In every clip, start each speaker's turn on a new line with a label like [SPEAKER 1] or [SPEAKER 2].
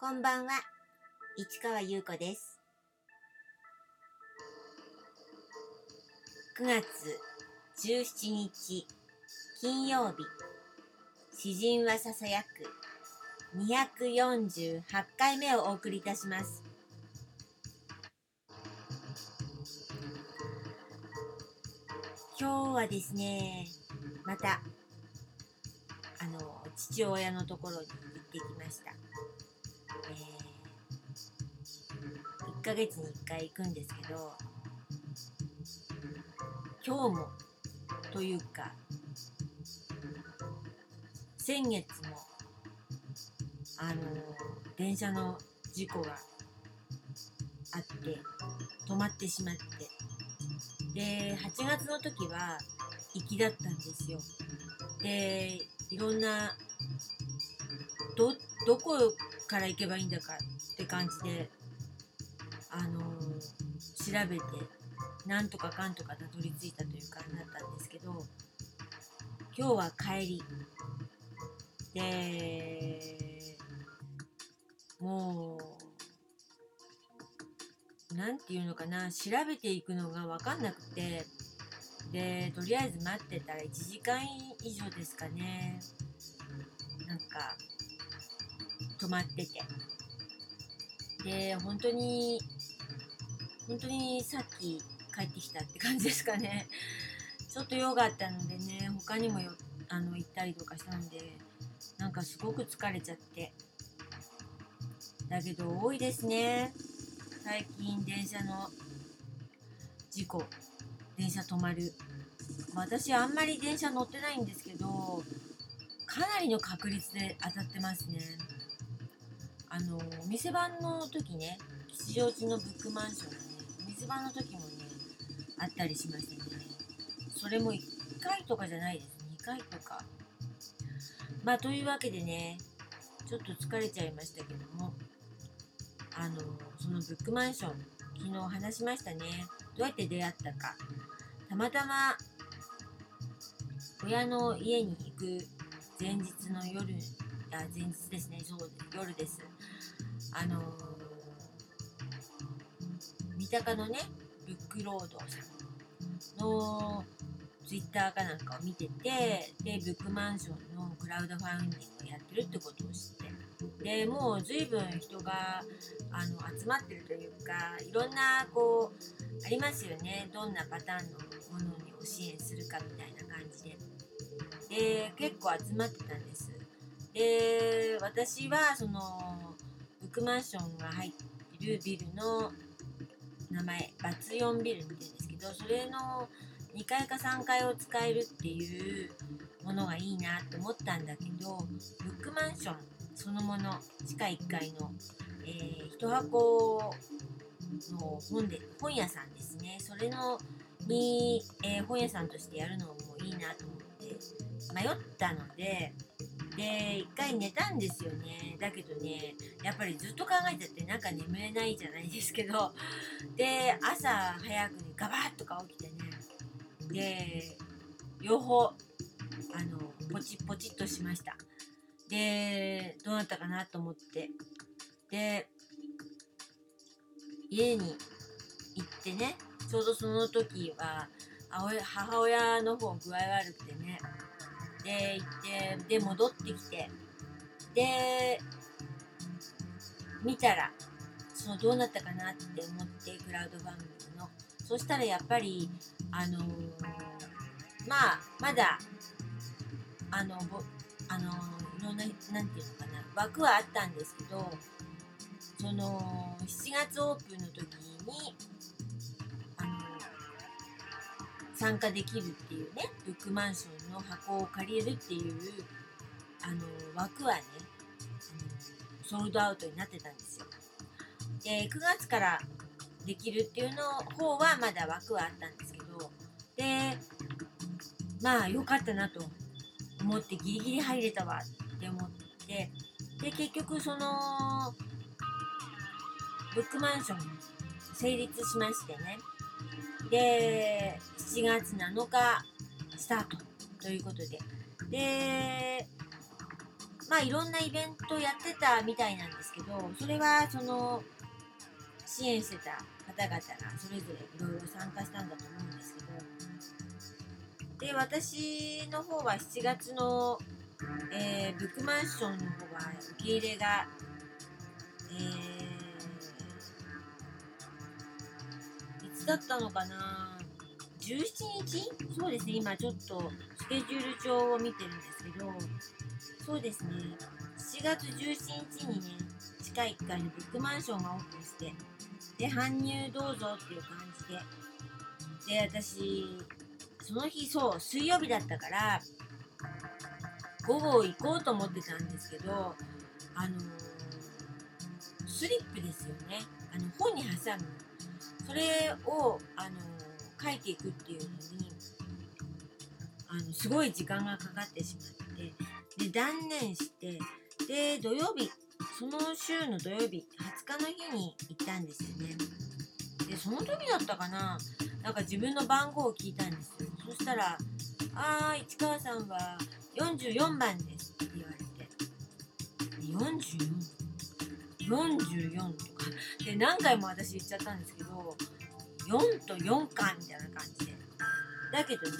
[SPEAKER 1] こんばんは、市川優子です。9月17日、金曜日、詩人はささやく248回目をお送りいたします。今日はですね、また、あの、父親のところに行ってきました。1ヶ月に1回行くんですけど今日もというか先月もあの電車の事故があって止まってしまって。で8月の時は行きだったんですよ。でいろんなどどこから行けばいいんだかって感じであの、調べてなんとかかんとかたどり着いたという感じだったんですけど今日は帰り。でもうなんていうのかな調べていくのが分かんなくてでとりあえず待ってたら1時間以上ですかね。なんか止まってて。で本当に本当にさっき帰ってきたって感じですかね。ちょっと用があったのでね他にもよあの行ったりとかしたんでなんかすごく疲れちゃって。だけど多いですね。最近電車の事故電車止まる。私あんまり電車乗ってないんですけどかなりの確率で当たってますね。あの店番の時ね吉祥寺のブックマンション番の時もねあったりしましてね。それも1回とかじゃないです。2回とか。まあというわけでねちょっと疲れちゃいましたけども。あのそのブックマンション昨日話しましたね。どうやって出会ったか。たまたま親の家に行く前日の夜あ前日ですね。そう夜です。あのー、三鷹のねブックロードさんのツイッターかなんかを見ててでブックマンションのクラウドファンディングをやってるってことを知って。でもう随分人があの集まってるというかいろんなこうありますよね。どんなパターンのものにを支援するかみたいな感じで。で結構集まってたんです。で私はそのブックマンションが入ってるビルの名前バツ4ビルって言うんですけどそれの2階か3階を使えるっていうものがいいなって思ったんだけどブックマンションそのもの地下1階の、えー、一箱の本で本屋さんですね。それのに、えー、本屋さんとしてやるのもいいなと思って迷ったのでで一回寝たんですよね。だけどねやっぱりずっと考えちゃってなんか眠れないじゃないですけどで朝早くにガバッとか起きてねで両方あのポチポチッとしました。でどうなったかなと思って。で家に行ってねちょうどその時は母親の方具合悪くてねで行ってで戻ってきて。で見たらそのどうなったかなって思ってクラウドファンディングの。そしたらやっぱりあのー、まあまだあのぼあのー、いろんななんていうのかな。枠はあったんですけどその7月オープンの時に参加できるっていうねブックマンションの箱を借りるっていうあの枠はねソールドアウトになってたんですよ。で9月からできるっていうの方はまだ枠はあったんですけどでまあ良かったなと思ってギリギリ入れたわって思ってで結局そのブックマンション成立しましてね。で7月7日スタートということで。でまあいろんなイベントやってたみたいなんですけどそれはその支援してた方々がそれぞれいろいろ参加したんだと思うんですけど。で私の方は7月の、えー、ブックマンションの方は受け入れが、えー、いつだったのかな17日？そうですね。今ちょっとスケジュール帳を見てるんですけどそうですね。7月17日にね地下1階のブックマンションがオープンしてで搬入どうぞっていう感じで。で私その日そう水曜日だったから午後行こうと思ってたんですけどあのスリップですよね。あの本に挟むそれをあの書いていくっていうのにあのすごい時間がかかってしまってで断念してで土曜日その週の土曜日20日の日に行ったんですよね。でその時だったかな？なんか自分の番号を聞いたんですよ。そしたら「あー市川さんは44番です」って言われて。4444とか。で何回も私言っちゃったんですけど4と4かみたいな感じでだけどね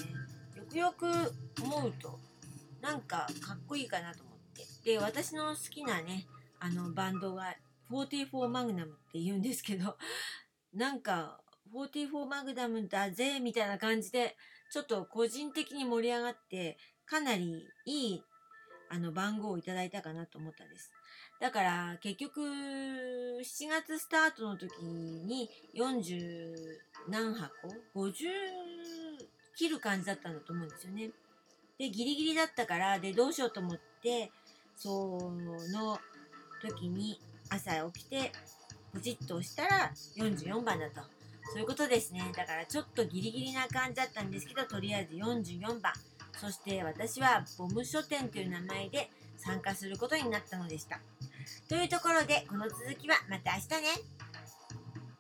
[SPEAKER 1] よくよく思うとなんかかっこいいかなと思ってで私の好きなねあのバンドは44マグナムって言うんですけど なんか44マグナムだぜみたいな感じでちょっと個人的に盛り上がってかなりいいあの番号をいただいたかなと思ったんです。だから結局7月スタートの時に40何箱 ?50 切る感じだったんだと思うんですよね。でギリギリだったからでどうしようと思ってその時に朝起きてポチッと押したら44番だと。そういうことですね。だからちょっとギリギリな感じだったんですけど、とりあえず44番。そして私はボム書店という名前で参加することになったのでした。というところで、この続きはまた明日ね。